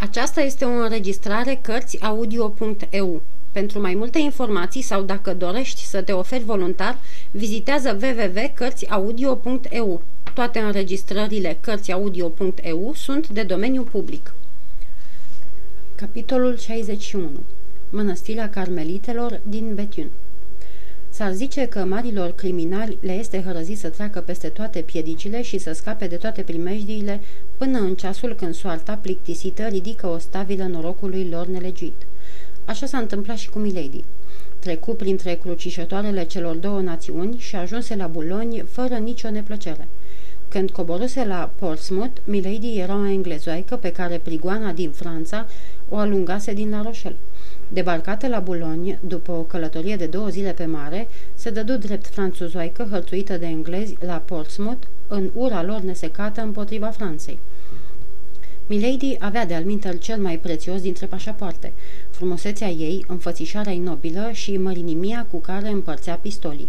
Aceasta este o înregistrare Cărțiaudio.eu. Pentru mai multe informații sau dacă dorești să te oferi voluntar, vizitează www.cărțiaudio.eu. Toate înregistrările Cărțiaudio.eu sunt de domeniu public. Capitolul 61 Mănăstirea Carmelitelor din Betiun S-ar zice că marilor criminali le este hărăzit să treacă peste toate piedicile și să scape de toate primejdiile până în ceasul când soarta plictisită ridică o stabilă norocului lor nelegiuit. Așa s-a întâmplat și cu Milady. Trecu printre crucișătoarele celor două națiuni și ajunse la Buloni fără nicio neplăcere. Când coboruse la Portsmouth, Milady era o englezoaică pe care prigoana din Franța o alungase din La Rochelle. Debarcată la Boulogne, după o călătorie de două zile pe mare, se dădu drept franțuzoaică hărțuită de englezi la Portsmouth, în ura lor nesecată împotriva Franței. Milady avea de alminter cel mai prețios dintre pașapoarte, frumusețea ei, înfățișarea nobilă și mărinimia cu care împărțea pistolii.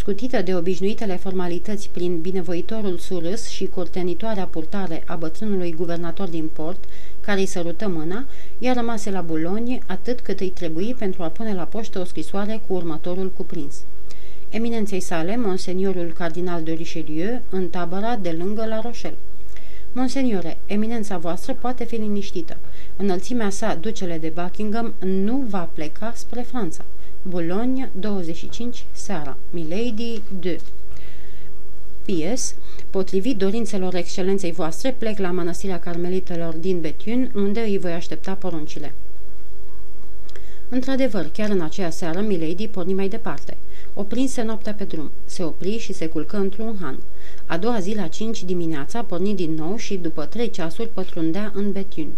Scutită de obișnuitele formalități prin binevoitorul surâs și curtenitoarea purtare a bătrânului guvernator din port, care îi sărută mâna, ea rămase la Buloni atât cât îi trebuie pentru a pune la poștă o scrisoare cu următorul cuprins. Eminenței sale, monseniorul cardinal de Richelieu, în tabăra de lângă La Rochelle. Monseniore, eminența voastră poate fi liniștită. Înălțimea sa, ducele de Buckingham, nu va pleca spre Franța. Boulogne, 25 seara. Milady 2 P.S. Potrivit dorințelor excelenței voastre, plec la mănăstirea carmelitelor din Betiun, unde îi voi aștepta poruncile. Într-adevăr, chiar în aceea seară, Milady porni mai departe. O prinse noaptea pe drum. Se opri și se culcă într-un han. A doua zi, la cinci dimineața, porni din nou și, după trei ceasuri, pătrundea în Betiun.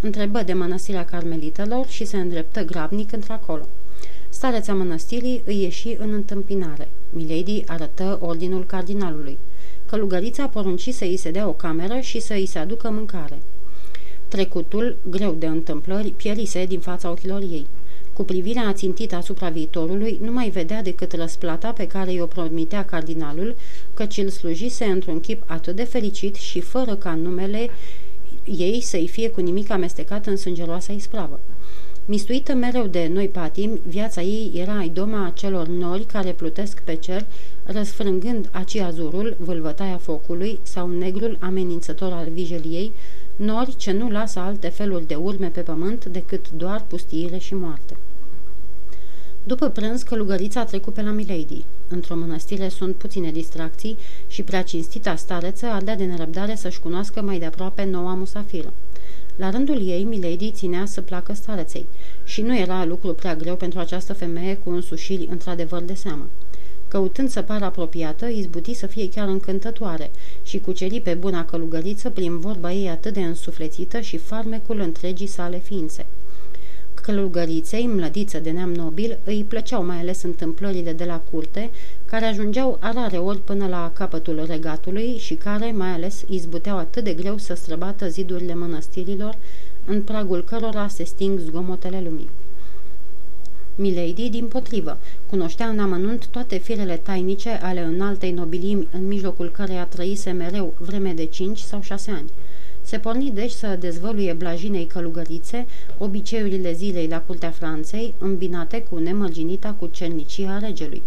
Întrebă de mănăstirea carmelitelor și se îndreptă grabnic într-acolo. Stareța mănăstirii îi ieși în întâmpinare. Milady arătă ordinul cardinalului. Călugărița porunci să îi se dea o cameră și să îi se aducă mâncare. Trecutul, greu de întâmplări, pierise din fața ochilor ei. Cu privirea ațintită asupra viitorului, nu mai vedea decât răsplata pe care i-o promitea cardinalul, căci îl slujise într-un chip atât de fericit și fără ca numele ei să-i fie cu nimic amestecat în sângeroasa ispravă. Mistuită mereu de noi patimi, viața ei era idoma acelor nori care plutesc pe cer, răsfrângând aci azurul, vâlvătaia focului sau negrul amenințător al vijeliei, nori ce nu lasă alte feluri de urme pe pământ decât doar pustiire și moarte. După prânz, călugărița a trecut pe la Milady. Într-o mănăstire sunt puține distracții și prea cinstita stareță ardea de nerăbdare să-și cunoască mai de aproape noua musafiră. La rândul ei, Milady ținea să placă stareței și nu era lucru prea greu pentru această femeie cu însușiri într-adevăr de seamă. Căutând să pară apropiată, izbuti să fie chiar încântătoare și cuceri pe buna călugăriță prin vorba ei atât de însuflețită și farmecul întregii sale ființe. Călugăriței, mlădiță de neam nobil, îi plăceau mai ales întâmplările de la curte, care ajungeau arare ori până la capătul regatului și care, mai ales, izbuteau atât de greu să străbată zidurile mănăstirilor, în pragul cărora se sting zgomotele lumii. Milady, din potrivă, cunoștea în amănunt toate firele tainice ale înaltei nobilimi în mijlocul căreia trăise mereu vreme de cinci sau șase ani. Se porni deci să dezvăluie blajinei călugărițe obiceiurile zilei la curtea Franței, îmbinate cu nemărginita cu cernicia regelui.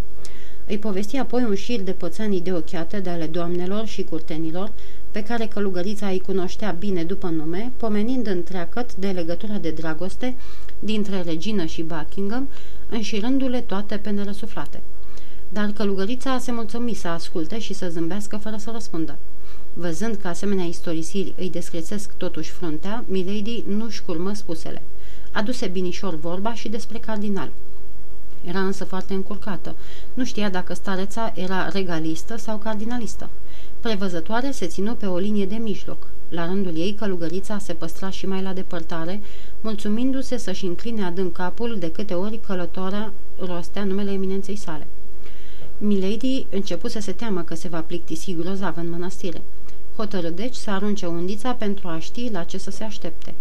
Îi povesti apoi un șir de pățanii de ochiate de ale doamnelor și curtenilor, pe care călugărița îi cunoștea bine după nume, pomenind întreagăt de legătura de dragoste dintre regină și Buckingham, înșirându-le toate pe nerăsuflate. Dar călugărița se mulțumi să asculte și să zâmbească fără să răspundă. Văzând că asemenea istorisiri îi descrețesc totuși fruntea, Milady nu-și curmă spusele. Aduse binișor vorba și despre cardinal. Era însă foarte încurcată. Nu știa dacă stareța era regalistă sau cardinalistă. Prevăzătoare se ținu pe o linie de mijloc. La rândul ei, călugărița se păstra și mai la depărtare, mulțumindu-se să-și încline adânc capul de câte ori călătoarea rostea numele eminenței sale. Milady început să se teamă că se va plictisi grozav în mănăstire. Hotărâ deci să arunce undița pentru a ști la ce să se aștepte.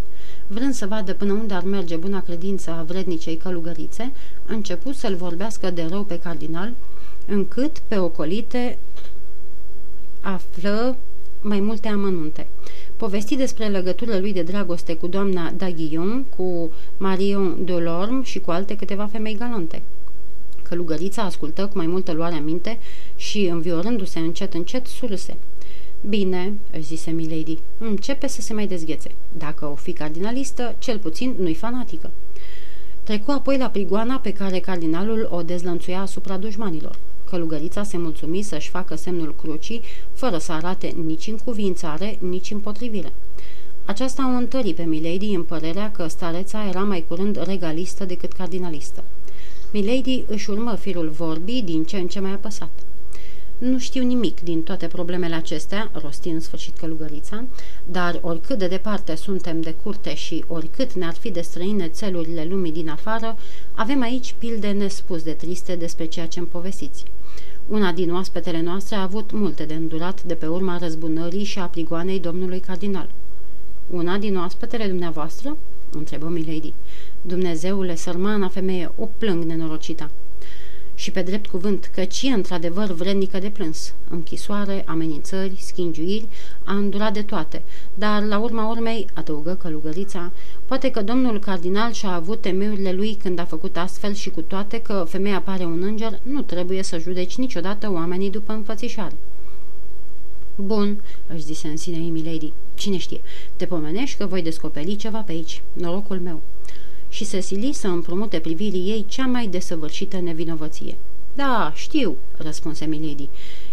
Vrând să vadă până unde ar merge buna credință a vrednicei călugărițe, a început să-l vorbească de rău pe cardinal, încât, pe ocolite, află mai multe amănunte. povesti despre legăturile lui de dragoste cu doamna Daguillon, cu Marion Delorme și cu alte câteva femei galante. Călugărița ascultă cu mai multă luare aminte și, înviorându-se încet încet, surse. Bine, își zise Milady, începe să se mai dezghețe. Dacă o fi cardinalistă, cel puțin nu-i fanatică. Trecu apoi la prigoana pe care cardinalul o dezlănțuia asupra dușmanilor. Călugărița se mulțumi să-și facă semnul crucii, fără să arate nici în cuvințare, nici în potrivire. Aceasta o întări pe Milady în părerea că stareța era mai curând regalistă decât cardinalistă. Milady își urmă firul vorbii din ce în ce mai apăsat. Nu știu nimic din toate problemele acestea, rosti în sfârșit călugărița, dar oricât de departe suntem de curte și oricât ne-ar fi de străine țelurile lumii din afară, avem aici pilde nespus de triste despre ceea ce îmi povestiți. Una din oaspetele noastre a avut multe de îndurat de pe urma răzbunării și a prigoanei domnului cardinal. Una din oaspetele dumneavoastră? întrebă Milady. Dumnezeule, sărmana femeie, o plâng nenorocita și pe drept cuvânt, căci e într-adevăr vrednică de plâns. Închisoare, amenințări, schingiuiri, a îndurat de toate, dar la urma urmei, adăugă călugărița, poate că domnul cardinal și-a avut temeiurile lui când a făcut astfel și cu toate că femeia pare un înger, nu trebuie să judeci niciodată oamenii după înfățișare. Bun, își zise în sine Emilady, cine știe, te pomenești că voi descoperi ceva pe aici, norocul meu și se sili să împrumute privirii ei cea mai desăvârșită nevinovăție. Da, știu," răspunse Milady.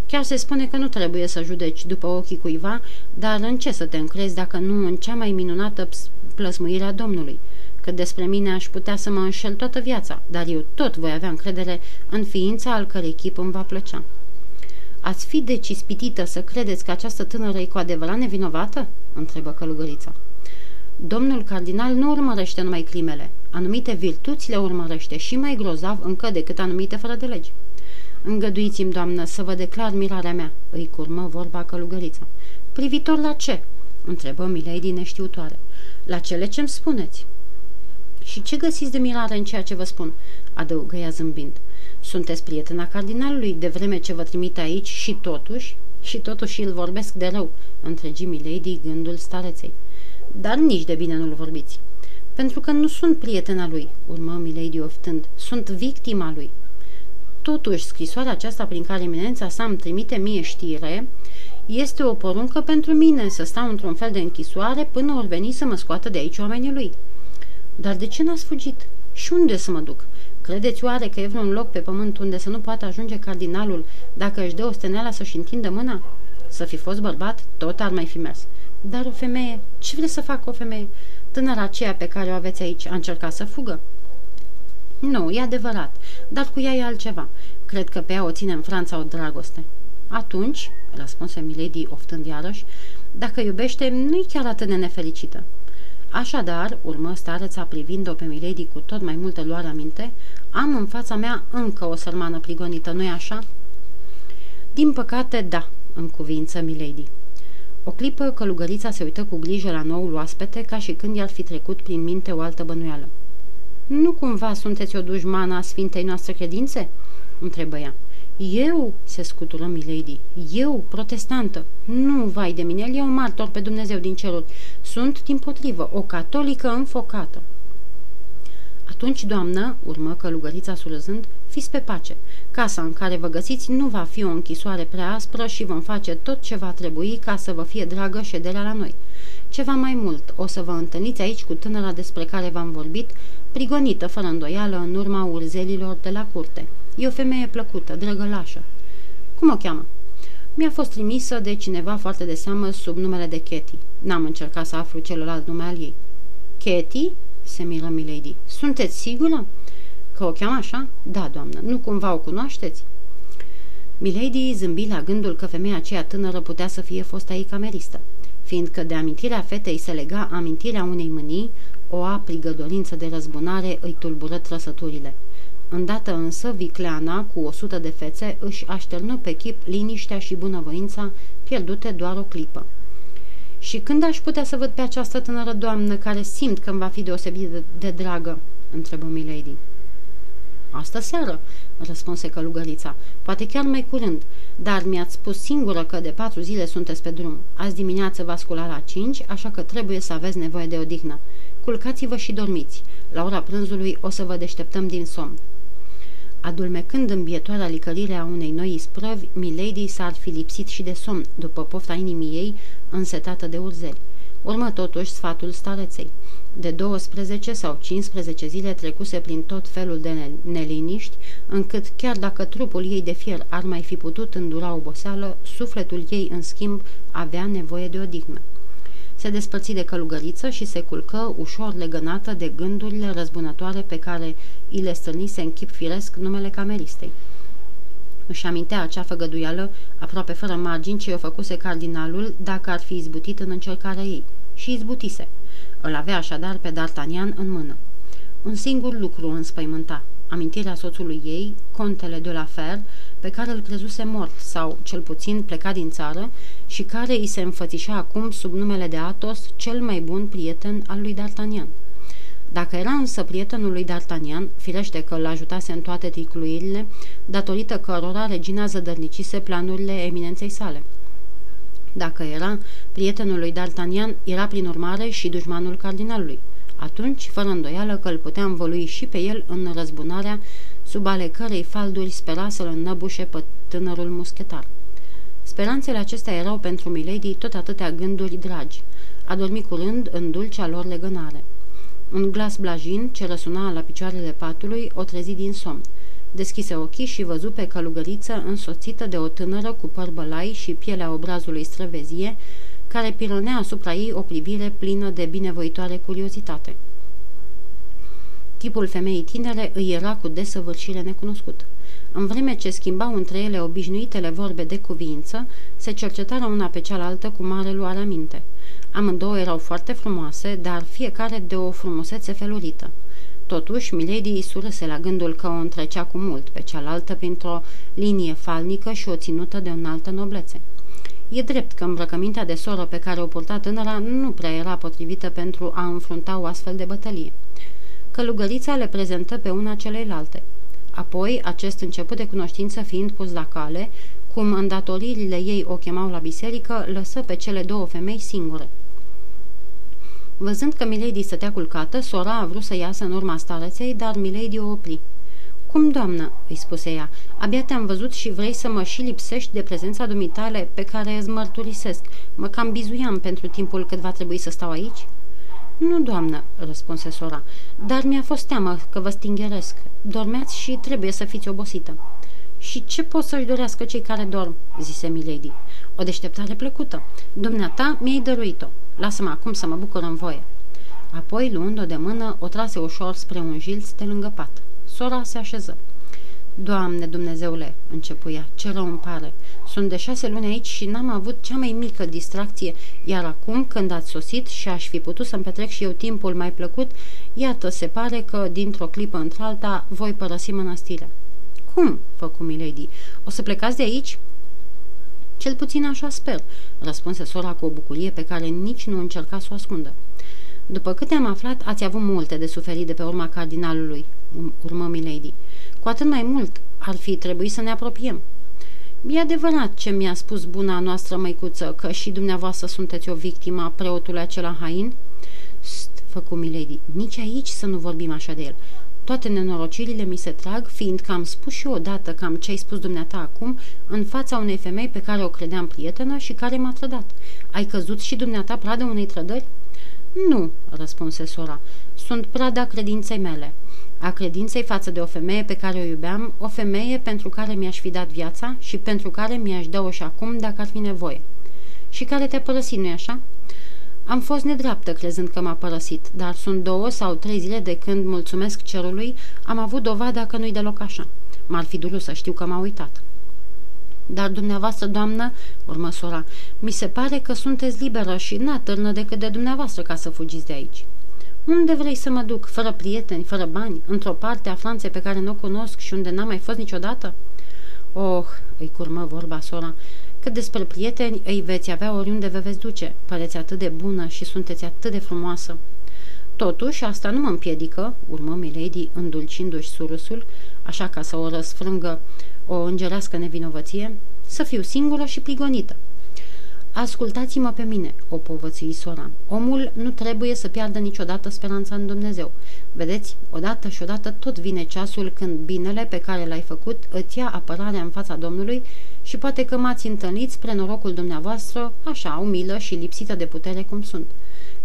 Chiar se spune că nu trebuie să judeci după ochii cuiva, dar în ce să te încrezi dacă nu în cea mai minunată plăsmuire a Domnului? Că despre mine aș putea să mă înșel toată viața, dar eu tot voi avea încredere în ființa al cărei chip îmi va plăcea. Ați fi deci ispitită să credeți că această tânără e cu adevărat nevinovată?" întrebă călugărița. Domnul cardinal nu urmărește numai crimele, anumite virtuți le urmărește și mai grozav încă decât anumite fără de legi. Îngăduiți-mi, doamnă, să vă declar mirarea mea, îi curmă vorba călugărița. Privitor la ce? întrebă Milady neștiutoare. La cele ce-mi spuneți. Și ce găsiți de mirare în ceea ce vă spun? adăugă ea zâmbind. Sunteți prietena cardinalului, de vreme ce vă trimite aici și totuși, și totuși îl vorbesc de rău, întregi Milady gândul stareței dar nici de bine nu-l vorbiți. Pentru că nu sunt prietena lui, urmă Milady oftând, sunt victima lui. Totuși, scrisoarea aceasta prin care eminența sa îmi trimite mie știre este o poruncă pentru mine să stau într-un fel de închisoare până ori veni să mă scoată de aici oamenii lui. Dar de ce n-ați fugit? Și unde să mă duc? Credeți oare că e vreun loc pe pământ unde să nu poată ajunge cardinalul dacă își dă o steneala să-și întindă mâna? Să fi fost bărbat, tot ar mai fi mers. Dar o femeie, ce vreți să facă o femeie? Tânăra aceea pe care o aveți aici a încercat să fugă? Nu, e adevărat, dar cu ea e altceva. Cred că pe ea o ține în Franța o dragoste. Atunci, răspunse Milady oftând iarăși, dacă iubește, nu-i chiar atât de nefericită. Așadar, urmă stareța privind-o pe Milady cu tot mai multă luare aminte, am în fața mea încă o sărmană prigonită, nu-i așa? Din păcate, da, în cuvință Milady. O clipă, călugărița se uită cu grijă la noul oaspete, ca și când i-ar fi trecut prin minte o altă bănuială. Nu cumva sunteți o dușmană a Sfintei noastre credințe?" întrebă ea. Eu?" se scutură Milady. Eu, protestantă. Nu, vai de mine, el e un martor pe Dumnezeu din ceruri. Sunt, din potrivă, o catolică înfocată." Atunci, doamnă, urmă călugărița surâzând, fiți pe pace. Casa în care vă găsiți nu va fi o închisoare prea aspră și vom face tot ce va trebui ca să vă fie dragă șederea la noi. Ceva mai mult, o să vă întâlniți aici cu tânăra despre care v-am vorbit, prigonită fără îndoială în urma urzelilor de la curte. E o femeie plăcută, drăgălașă. Cum o cheamă? Mi-a fost trimisă de cineva foarte de seamă sub numele de Katy. N-am încercat să aflu celălalt nume al ei. Katy? se miră Milady. Sunteți sigură? Că o cheamă așa? Da, doamnă. Nu cumva o cunoașteți? Milady zâmbi la gândul că femeia aceea tânără putea să fie fosta ei cameristă, fiindcă de amintirea fetei se lega amintirea unei mânii, o aprigă dorință de răzbunare îi tulbură trăsăturile. Îndată însă, vicleana, cu o sută de fețe, își așternă pe chip liniștea și bunăvoința, pierdute doar o clipă. Și când aș putea să văd pe această tânără doamnă care simt că îmi va fi deosebit de, de dragă?" întrebă Milady. Astă seară, răspunse călugărița. Poate chiar mai curând, dar mi-ați spus singură că de patru zile sunteți pe drum. Azi dimineață va scula la cinci, așa că trebuie să aveți nevoie de odihnă. Culcați-vă și dormiți. La ora prânzului o să vă deșteptăm din somn. Adulmecând în bietoarea licărire a unei noi isprăvi, Milady s-ar fi lipsit și de somn, după pofta inimii ei, însetată de urzeli. Urmă totuși sfatul stareței. De 12 sau 15 zile trecuse prin tot felul de neliniști, încât chiar dacă trupul ei de fier ar mai fi putut îndura oboseală, sufletul ei, în schimb, avea nevoie de odihnă. Se despărți de călugăriță și se culcă ușor legănată de gândurile răzbunătoare pe care i le stârnise în chip firesc numele cameristei. Își amintea acea făgăduială, aproape fără margini, ce o făcuse cardinalul dacă ar fi izbutit în încercarea ei. Și izbutise. Îl avea așadar pe D'Artagnan în mână. Un singur lucru înspăimânta. Amintirea soțului ei, contele de la Fer, pe care îl crezuse mort sau, cel puțin, plecat din țară și care îi se înfățișa acum sub numele de Atos, cel mai bun prieten al lui D'Artagnan. Dacă era însă prietenul lui D'Artagnan, firește că îl ajutase în toate ticluirile, datorită cărora regina zădărnicise planurile eminenței sale. Dacă era prietenul lui D'Artagnan, era prin urmare și dușmanul cardinalului. Atunci, fără îndoială că îl putea învălui și pe el în răzbunarea sub ale cărei falduri spera să-l înnăbușe pe tânărul muschetar. Speranțele acestea erau pentru Milady tot atâtea gânduri dragi. A dormit curând în dulcea lor legănare. Un glas blajin, ce răsuna la picioarele patului, o trezi din somn. Deschise ochii și văzu pe călugăriță însoțită de o tânără cu păr bălai și pielea obrazului străvezie, care pironea asupra ei o privire plină de binevoitoare curiozitate. Tipul femeii tinere îi era cu desăvârșire necunoscut. În vreme ce schimbau între ele obișnuitele vorbe de cuvință, se cercetară una pe cealaltă cu mare luare aminte. Amândouă erau foarte frumoase, dar fiecare de o frumusețe felurită. Totuși, Milady îi surâse la gândul că o întrecea cu mult pe cealaltă printr-o linie falnică și o ținută de o înaltă noblețe. E drept că îmbrăcămintea de soră pe care o purta tânăra nu prea era potrivită pentru a înfrunta o astfel de bătălie. Călugărița le prezentă pe una celeilalte. Apoi, acest început de cunoștință fiind pus la cale, cum îndatoririle ei o chemau la biserică, lăsă pe cele două femei singure. Văzând că Milady stătea culcată, sora a vrut să iasă în urma stareței, dar Milady o opri. Cum, doamnă?" îi spuse ea. Abia te-am văzut și vrei să mă și lipsești de prezența dumitale pe care îți mărturisesc. Mă cam bizuiam pentru timpul cât va trebui să stau aici?" Nu, doamnă," răspunse sora, dar mi-a fost teamă că vă stingheresc. Dormeați și trebuie să fiți obosită." Și ce pot să-și dorească cei care dorm?" zise Milady. O deșteptare plăcută. Dumneata mi-ai dăruit-o. Lasă-mă acum să mă bucur în voie." Apoi, luând-o de mână, o trase ușor spre un jilț de lângă pat. Sora se așeză. Doamne Dumnezeule, începuia, ce rău îmi pare. Sunt de șase luni aici și n-am avut cea mai mică distracție, iar acum, când ați sosit și aș fi putut să-mi petrec și eu timpul mai plăcut, iată, se pare că, dintr-o clipă într-alta, voi părăsi mănăstirea. Cum?" făcu Milady. O să plecați de aici?" Cel puțin așa sper," răspunse sora cu o bucurie pe care nici nu încerca să o ascundă. După câte am aflat, ați avut multe de suferit de pe urma cardinalului," urmă Milady. Cu atât mai mult ar fi trebuit să ne apropiem." E adevărat ce mi-a spus buna noastră măicuță, că și dumneavoastră sunteți o victimă a preotului acela hain?" St, făcu Milady, nici aici să nu vorbim așa de el. Toate nenorocirile mi se trag, fiindcă am spus și odată cam ce ai spus dumneata acum, în fața unei femei pe care o credeam prietenă și care m-a trădat. Ai căzut și dumneata pradă unei trădări?" Nu," răspunse sora, sunt prada credinței mele. A credinței față de o femeie pe care o iubeam, o femeie pentru care mi-aș fi dat viața și pentru care mi-aș da-o și acum dacă ar fi nevoie. Și care te-a părăsit, nu-i așa?" Am fost nedreaptă crezând că m-a părăsit, dar sunt două sau trei zile de când, mulțumesc cerului, am avut dovada că nu-i deloc așa. M-ar fi durut să știu că m-a uitat. Dar dumneavoastră, doamnă, urmă sora, mi se pare că sunteți liberă și n-atârnă decât de dumneavoastră ca să fugiți de aici. Unde vrei să mă duc, fără prieteni, fără bani, într-o parte a Franței pe care nu o cunosc și unde n-am mai fost niciodată? Oh, îi curmă vorba sora, cât despre prieteni îi veți avea oriunde vă veți duce. Păreți atât de bună și sunteți atât de frumoasă. Totuși, asta nu mă împiedică, urmă Milady îndulcindu-și surusul, așa ca să o răsfrângă o îngerească nevinovăție, să fiu singură și prigonită. Ascultați-mă pe mine, o povățui sora. Omul nu trebuie să piardă niciodată speranța în Dumnezeu. Vedeți, odată și odată tot vine ceasul când binele pe care l-ai făcut îți ia apărarea în fața Domnului și poate că m-ați întâlnit spre norocul dumneavoastră, așa, umilă și lipsită de putere cum sunt.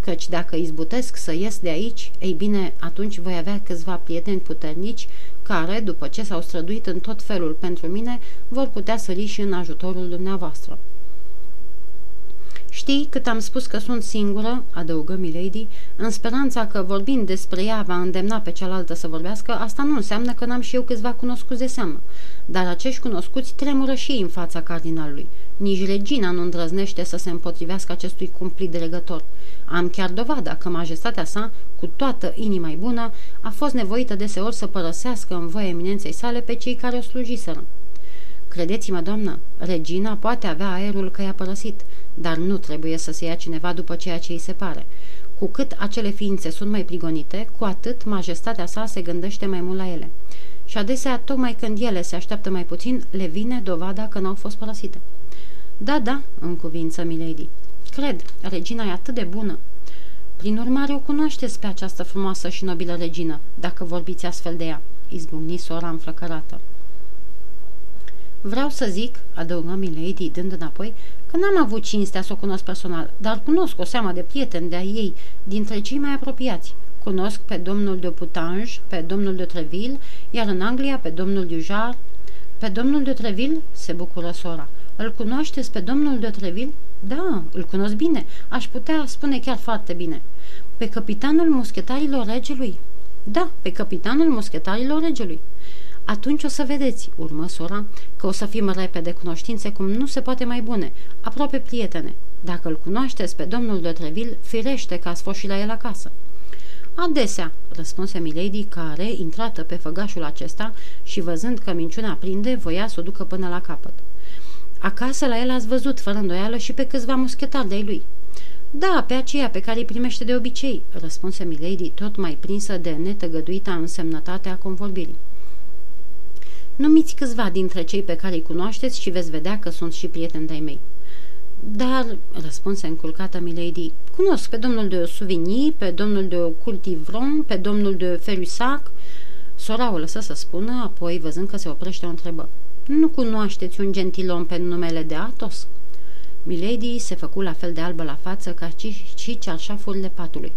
Căci dacă izbutesc să ies de aici, ei bine, atunci voi avea câțiva prieteni puternici care, după ce s-au străduit în tot felul pentru mine, vor putea sări și în ajutorul dumneavoastră. Știi cât am spus că sunt singură?" adăugă Milady, în speranța că, vorbind despre ea, va îndemna pe cealaltă să vorbească, asta nu înseamnă că n-am și eu câțiva cunoscuți de seamă. Dar acești cunoscuți tremură și ei în fața cardinalului. Nici regina nu îndrăznește să se împotrivească acestui cumplit dregător. Am chiar dovada că majestatea sa, cu toată inima bună, a fost nevoită deseori să părăsească în voie eminenței sale pe cei care o slujiseră. Credeți-mă, doamnă, regina poate avea aerul că i-a părăsit, dar nu trebuie să se ia cineva după ceea ce îi se pare. Cu cât acele ființe sunt mai prigonite, cu atât majestatea sa se gândește mai mult la ele. Și adesea, tocmai când ele se așteaptă mai puțin, le vine dovada că n-au fost părăsite. Da, da, în cuvință Milady. Cred, regina e atât de bună. Prin urmare, o cunoașteți pe această frumoasă și nobilă regină, dacă vorbiți astfel de ea, izbucni sora înflăcărată. Vreau să zic, adăugă Milady, dând înapoi, că n-am avut cinstea să o cunosc personal, dar cunosc o seamă de prieteni de-a ei, dintre cei mai apropiați. Cunosc pe domnul de Putange, pe domnul de Treville, iar în Anglia pe domnul Dujar. Pe domnul de Treville? se bucură sora. Îl cunoașteți pe domnul de Treville? Da, îl cunosc bine. Aș putea spune chiar foarte bine. Pe capitanul muschetarilor regelui? Da, pe capitanul muschetarilor regelui. Atunci o să vedeți, urmă sora, că o să fim repede cunoștințe cum nu se poate mai bune, aproape prietene. Dacă îl cunoașteți pe domnul de Treville, firește că ați fost și la el acasă. Adesea, răspunse Milady, care, intrată pe făgașul acesta și văzând că minciuna prinde, voia să o ducă până la capăt. Acasă la el ați văzut, fără îndoială, și pe câțiva muschetari de-ai lui. Da, pe aceea pe care îi primește de obicei, răspunse Milady, tot mai prinsă de netăgăduita însemnătate a convorbirii. Numiți câțiva dintre cei pe care îi cunoașteți și veți vedea că sunt și prieteni de-ai mei. Dar, răspunse înculcată Milady, cunosc pe domnul de Souvigny, pe domnul de Cultivron, pe domnul de Ferussac. Sora o lăsă să spună, apoi, văzând că se oprește, o întrebă. Nu cunoașteți un gentilom pe numele de Athos?" Milady se făcu la fel de albă la față ca și cearșafurile patului.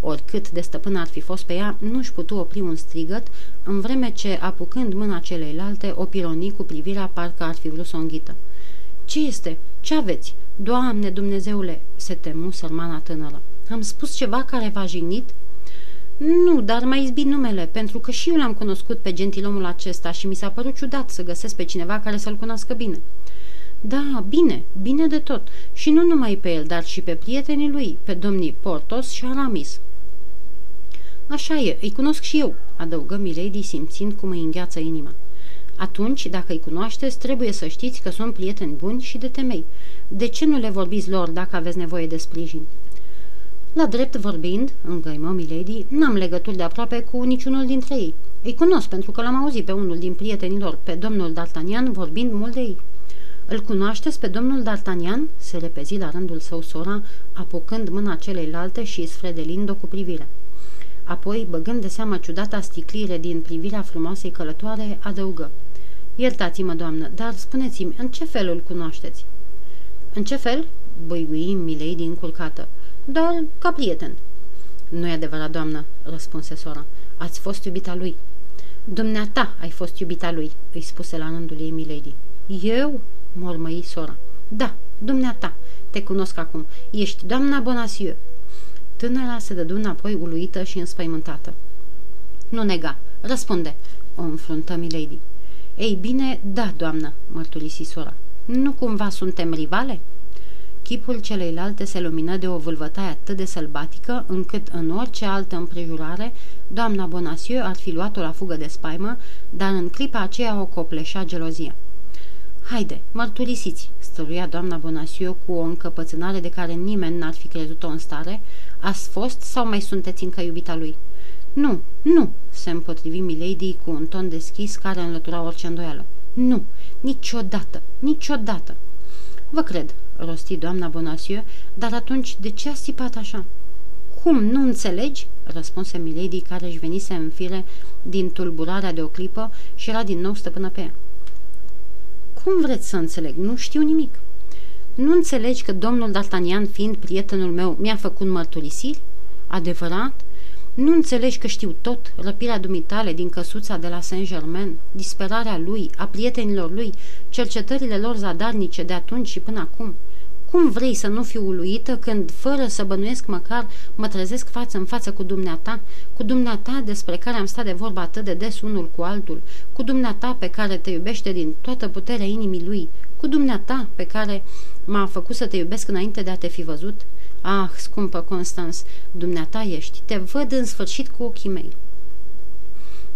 Oricât de stăpân ar fi fost pe ea, nu-și putu opri un strigăt, în vreme ce, apucând mâna celeilalte, o pironi cu privirea parcă ar fi vrut să o înghită. Ce este? Ce aveți? Doamne Dumnezeule!" se temu sărmana tânără. Am spus ceva care v-a jignit?" Nu, dar mai izbit numele, pentru că și eu l-am cunoscut pe gentilomul acesta și mi s-a părut ciudat să găsesc pe cineva care să-l cunoască bine." Da, bine, bine de tot. Și nu numai pe el, dar și pe prietenii lui, pe domnii Portos și Aramis. Așa e, îi cunosc și eu, adăugă Milady simțind cum îi îngheață inima. Atunci, dacă îi cunoașteți, trebuie să știți că sunt prieteni buni și de temei. De ce nu le vorbiți lor dacă aveți nevoie de sprijin? La drept vorbind, îngăimă Milady, n-am legături de aproape cu niciunul dintre ei. Îi cunosc pentru că l-am auzit pe unul din prietenii lor, pe domnul D'Artagnan, vorbind mult de ei. Îl cunoașteți pe domnul D'Artagnan?" se repezi la rândul său sora, apucând mâna celeilalte și sfredelind-o cu privirea. Apoi, băgând de seama ciudata sticlire din privirea frumoasei călătoare, adăugă. Iertați-mă, doamnă, dar spuneți-mi, în ce fel îl cunoașteți?" În ce fel?" băigui Milei din culcată. Doar ca prieten." Nu-i adevărat, doamnă," răspunse sora. Ați fost iubita lui." Dumneata ai fost iubita lui," îi spuse la rândul ei Milady. Eu?" Mormăi sora. Da, dumneata, te cunosc acum. Ești doamna Bonacieux." Tânăra se dădu înapoi uluită și înspăimântată. Nu nega, răspunde, o înfruntă Milady. Ei bine, da, doamnă, mărturisi sora. Nu cumva suntem rivale?" Chipul celeilalte se lumină de o vâlvătaie atât de sălbatică, încât în orice altă împrejurare, doamna Bonacieux ar fi luat-o la fugă de spaimă, dar în clipa aceea o copleșea gelozia. Haide, mărturisiți, stăruia doamna Bonasiu cu o încăpățânare de care nimeni n-ar fi crezut-o în stare. Ați fost sau mai sunteți încă iubita lui? Nu, nu, se împotrivi Milady cu un ton deschis care înlătura orice îndoială. Nu, niciodată, niciodată. Vă cred, rosti doamna Bonasiu, dar atunci de ce a sipat așa? Cum, nu înțelegi?" răspunse Milady, care își venise în fire din tulburarea de o clipă și era din nou stăpână pe ea. Cum vreți să înțeleg? Nu știu nimic." Nu înțelegi că domnul D'Artagnan, fiind prietenul meu, mi-a făcut mărturisiri? Adevărat? Nu înțelegi că știu tot, răpirea dumitale din căsuța de la Saint-Germain, disperarea lui, a prietenilor lui, cercetările lor zadarnice de atunci și până acum? Cum vrei să nu fiu uluită când, fără să bănuiesc măcar, mă trezesc față în față cu dumneata, cu dumneata despre care am stat de vorba atât de des unul cu altul, cu dumneata pe care te iubește din toată puterea inimii lui, cu dumneata pe care m-a făcut să te iubesc înainte de a te fi văzut? Ah, scumpă Constans, dumneata ești, te văd în sfârșit cu ochii mei.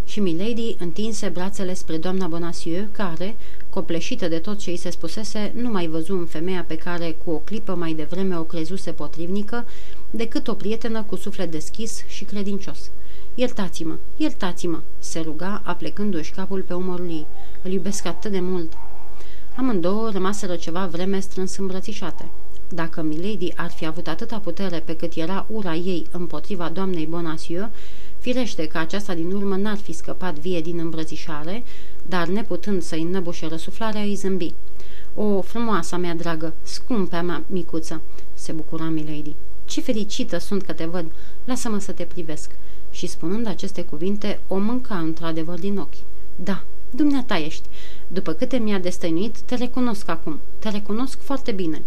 Și Milady întinse brațele spre doamna Bonacieux, care, copleșită de tot ce îi se spusese, nu mai văzu în femeia pe care cu o clipă mai devreme o crezuse potrivnică, decât o prietenă cu suflet deschis și credincios. Iertați-mă, iertați-mă, se ruga, aplecându-și capul pe umorul ei. Îl iubesc atât de mult. Amândouă rămaseră ceva vreme strâns îmbrățișate. Dacă Milady ar fi avut atâta putere pe cât era ura ei împotriva doamnei Bonacieux, firește că aceasta din urmă n-ar fi scăpat vie din îmbrățișare, dar neputând să-i înnăbușe răsuflarea, îi zâmbi. O, frumoasa mea dragă, scumpea mea micuță, se bucura Milady. Ce fericită sunt că te văd, lasă-mă să te privesc. Și spunând aceste cuvinte, o mânca într-adevăr din ochi. Da, dumneata ești. După câte mi-a destăinuit, te recunosc acum. Te recunosc foarte bine.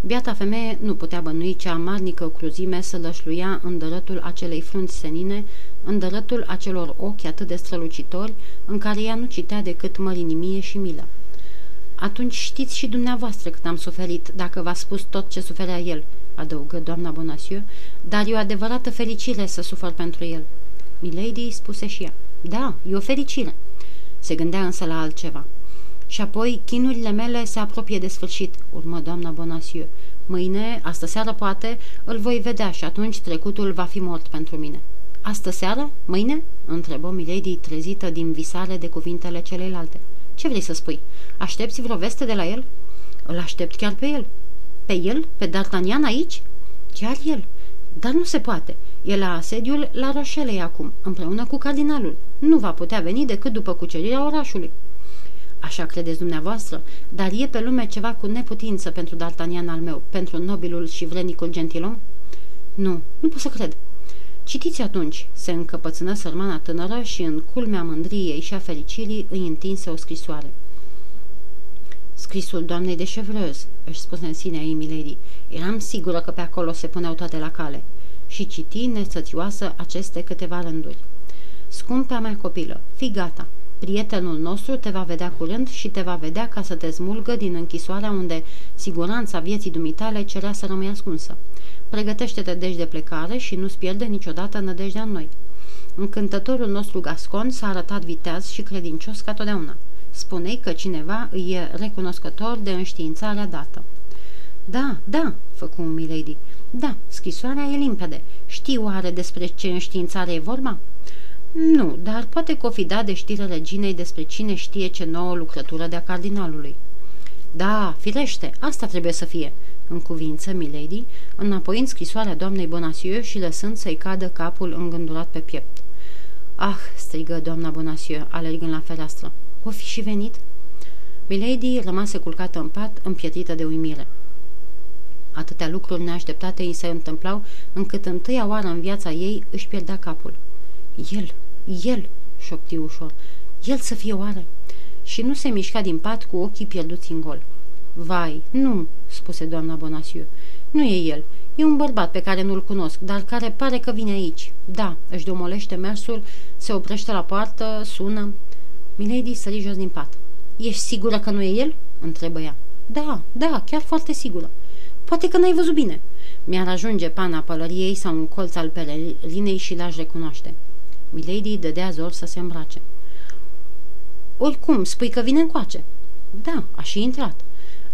Biata femeie nu putea bănui ce amarnică cruzime să lășluia în dărătul acelei frunți senine, în dărătul acelor ochi atât de strălucitori, în care ea nu citea decât mărinimie și milă. Atunci știți și dumneavoastră cât am suferit, dacă v-a spus tot ce suferea el, adăugă doamna Bonacieux, dar e o adevărată fericire să sufăr pentru el. Milady spuse și ea, da, e o fericire. Se gândea însă la altceva. Și apoi, chinurile mele se apropie de sfârșit, urmă doamna Bonacieux. Mâine, astă seară poate, îl voi vedea și atunci trecutul va fi mort pentru mine. Astă seară? Mâine?" întrebă Milady trezită din visare de cuvintele celelalte. Ce vrei să spui? Aștepți vreo veste de la el?" Îl aștept chiar pe el." Pe el? Pe D'Artagnan aici?" Chiar el. Dar nu se poate. E la asediul la Roșelei acum, împreună cu cardinalul. Nu va putea veni decât după cucerirea orașului." Așa credeți dumneavoastră, dar e pe lume ceva cu neputință pentru D'Artagnan al meu, pentru nobilul și vrenicul gentilom? Nu, nu pot să cred. Citiți atunci, se încăpățână sărmana tânără și în culmea mândriei și a fericirii îi întinse o scrisoare. Scrisul doamnei de Chevreuse, își spuse în sine ei Milady. Eram sigură că pe acolo se puneau toate la cale. Și citi nesățioasă aceste câteva rânduri. Scumpea mea copilă, fi gata, Prietenul nostru te va vedea curând și te va vedea ca să te smulgă din închisoarea unde siguranța vieții dumitale cerea să rămâi ascunsă. Pregătește-te deci de plecare și nu-ți pierde niciodată nădejdea în noi. Încântătorul nostru Gascon s-a arătat viteaz și credincios ca totdeauna. Spune că cineva îi e recunoscător de înștiințarea dată. Da, da, făcu un milady. Da, scrisoarea e limpede. Știi oare despre ce înștiințare e vorba? Nu, dar poate că o fi dat de știre reginei despre cine știe ce nouă lucrătură de-a cardinalului. Da, firește, asta trebuie să fie, în cuvință Milady, înapoind scrisoarea doamnei Bonacieux și lăsând să-i cadă capul îngândurat pe piept. Ah, strigă doamna Bonacieux, alergând la fereastră. O fi și venit? Milady rămase culcată în pat, împietrită de uimire. Atâtea lucruri neașteptate îi se întâmplau, încât întâia oară în viața ei își pierdea capul. El, el, șopti ușor. El să fie oare? Și nu se mișca din pat cu ochii pierduți în gol. Vai, nu, spuse doamna Bonasiu. Nu e el. E un bărbat pe care nu-l cunosc, dar care pare că vine aici. Da, își domolește mersul, se oprește la poartă, sună. Milady sări jos din pat. Ești sigură că nu e el?" întrebă ea. Da, da, chiar foarte sigură. Poate că n-ai văzut bine. Mi-ar ajunge pana pălăriei sau un colț al pelerinei și l-aș recunoaște. Milady dădea zor să se îmbrace. Oricum, spui că vine încoace." Da, a și intrat."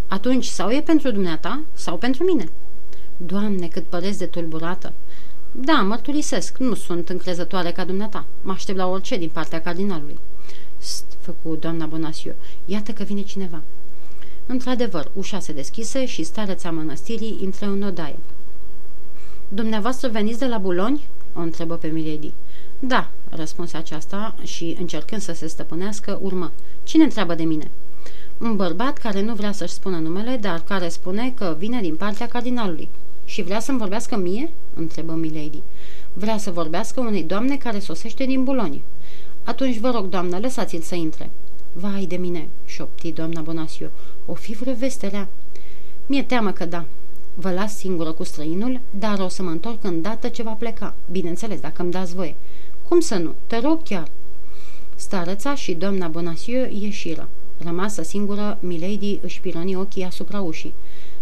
Atunci sau e pentru dumneata, sau pentru mine." Doamne, cât păreți de tulburată!" Da, mărturisesc, nu sunt încrezătoare ca dumneata. Mă aștept la orice din partea cardinalului." St, făcu doamna Bonasiu, iată că vine cineva." Într-adevăr, ușa se deschise și stareța mănăstirii intră în odaie. Dumneavoastră veniți de la Buloni?" o întrebă pe Milady. Da," răspunse aceasta și, încercând să se stăpânească, urmă. Cine întreabă de mine?" Un bărbat care nu vrea să-și spună numele, dar care spune că vine din partea cardinalului. Și vrea să-mi vorbească mie?" întrebă Milady. Vrea să vorbească unei doamne care sosește din Buloni. Atunci vă rog, doamnă, lăsați-l să intre." Vai de mine!" șopti doamna Bonasiu. O fi vreo veste rea?" Mi-e teamă că da. Vă las singură cu străinul, dar o să mă întorc îndată ce va pleca. Bineînțeles, dacă îmi dați voie." Cum să nu? Te rog chiar." Starăța și doamna Bonasiu ieșiră. Rămasă singură, Milady își pironi ochii asupra ușii.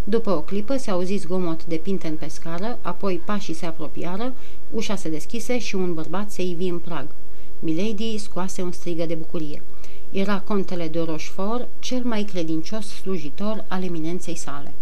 După o clipă se auzi zgomot de pinten pe scară, apoi pașii se apropiară, ușa se deschise și un bărbat se ivi în prag. Milady scoase un strigă de bucurie. Era contele de Rochefort, cel mai credincios slujitor al eminenței sale.